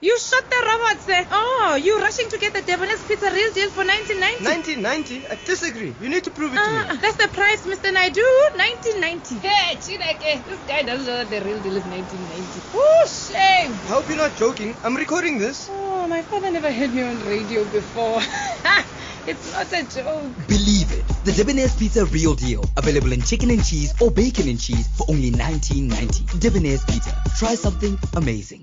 You shot the robots there. Oh, you rushing to get the Debonairs Pizza real deal for 1990? 1990? I disagree. You need to prove it to Ah, me. that's the price, Mr. Naidu. 1990. Hey, Chineke, this guy doesn't know that the real deal is 1990. Oh, shame. I hope you're not joking. I'm recording this. Oh, my father never heard me on radio before. it's not a joke. Believe it. The Debonairs Pizza Real Deal. Available in chicken and cheese or bacon and cheese for only 19.90. Debonairs Pizza. Try something amazing.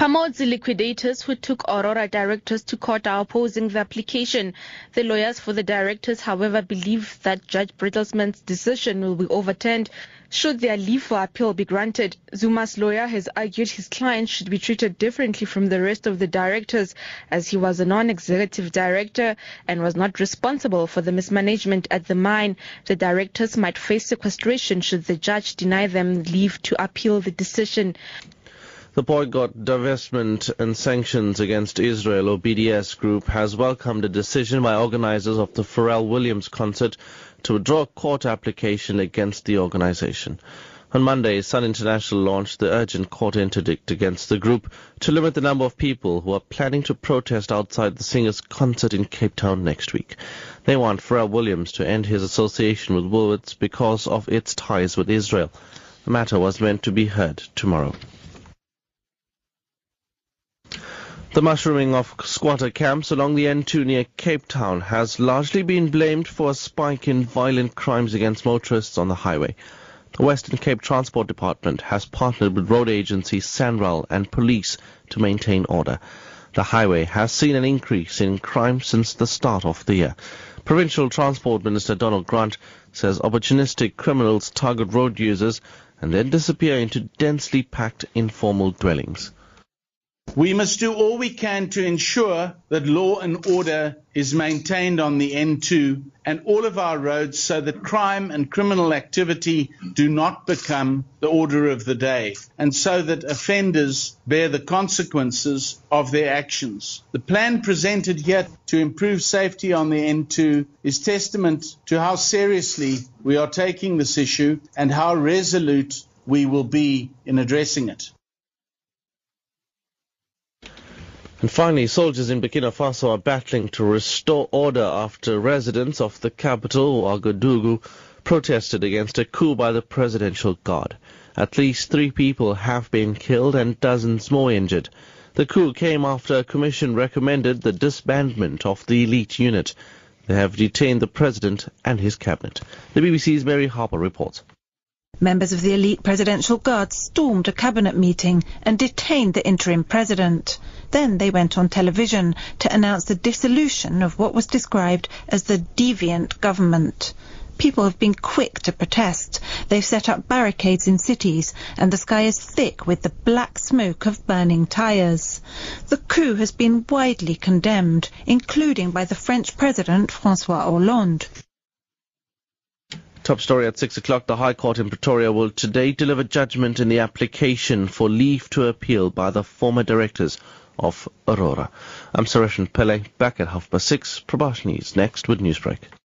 Pamodzi liquidators who took Aurora directors to court are opposing the application. The lawyers for the directors, however, believe that Judge Bertelsmann's decision will be overturned should their leave for appeal be granted. Zuma's lawyer has argued his client should be treated differently from the rest of the directors as he was a non-executive director and was not responsible for the mismanagement at the mine. The directors might face sequestration should the judge deny them leave to appeal the decision. The boycott, divestment and sanctions against Israel or BDS group has welcomed a decision by organizers of the Pharrell Williams concert to withdraw a court application against the organization. On Monday, Sun International launched the urgent court interdict against the group to limit the number of people who are planning to protest outside the singer's concert in Cape Town next week. They want Pharrell Williams to end his association with Woolworths because of its ties with Israel. The matter was meant to be heard tomorrow. The mushrooming of squatter camps along the N2 near Cape Town has largely been blamed for a spike in violent crimes against motorists on the highway. The Western Cape Transport Department has partnered with road agencies Sanral and police to maintain order. The highway has seen an increase in crime since the start of the year. Provincial Transport Minister Donald Grant says opportunistic criminals target road users and then disappear into densely packed informal dwellings. We must do all we can to ensure that law and order is maintained on the N2 and all of our roads so that crime and criminal activity do not become the order of the day and so that offenders bear the consequences of their actions. The plan presented here to improve safety on the N2 is testament to how seriously we are taking this issue and how resolute we will be in addressing it. And finally, soldiers in Burkina Faso are battling to restore order after residents of the capital, Ouagadougou, protested against a coup by the presidential guard. At least three people have been killed and dozens more injured. The coup came after a commission recommended the disbandment of the elite unit. They have detained the president and his cabinet. The BBC's Mary Harper reports. Members of the elite presidential guard stormed a cabinet meeting and detained the interim president. Then they went on television to announce the dissolution of what was described as the deviant government. People have been quick to protest. They've set up barricades in cities and the sky is thick with the black smoke of burning tyres. The coup has been widely condemned, including by the French President Francois Hollande. Top story at 6 o'clock. The High Court in Pretoria will today deliver judgment in the application for leave to appeal by the former directors of Aurora. I'm Suresh Pillay, back at half past six. Prabhash News next with Newsbreak.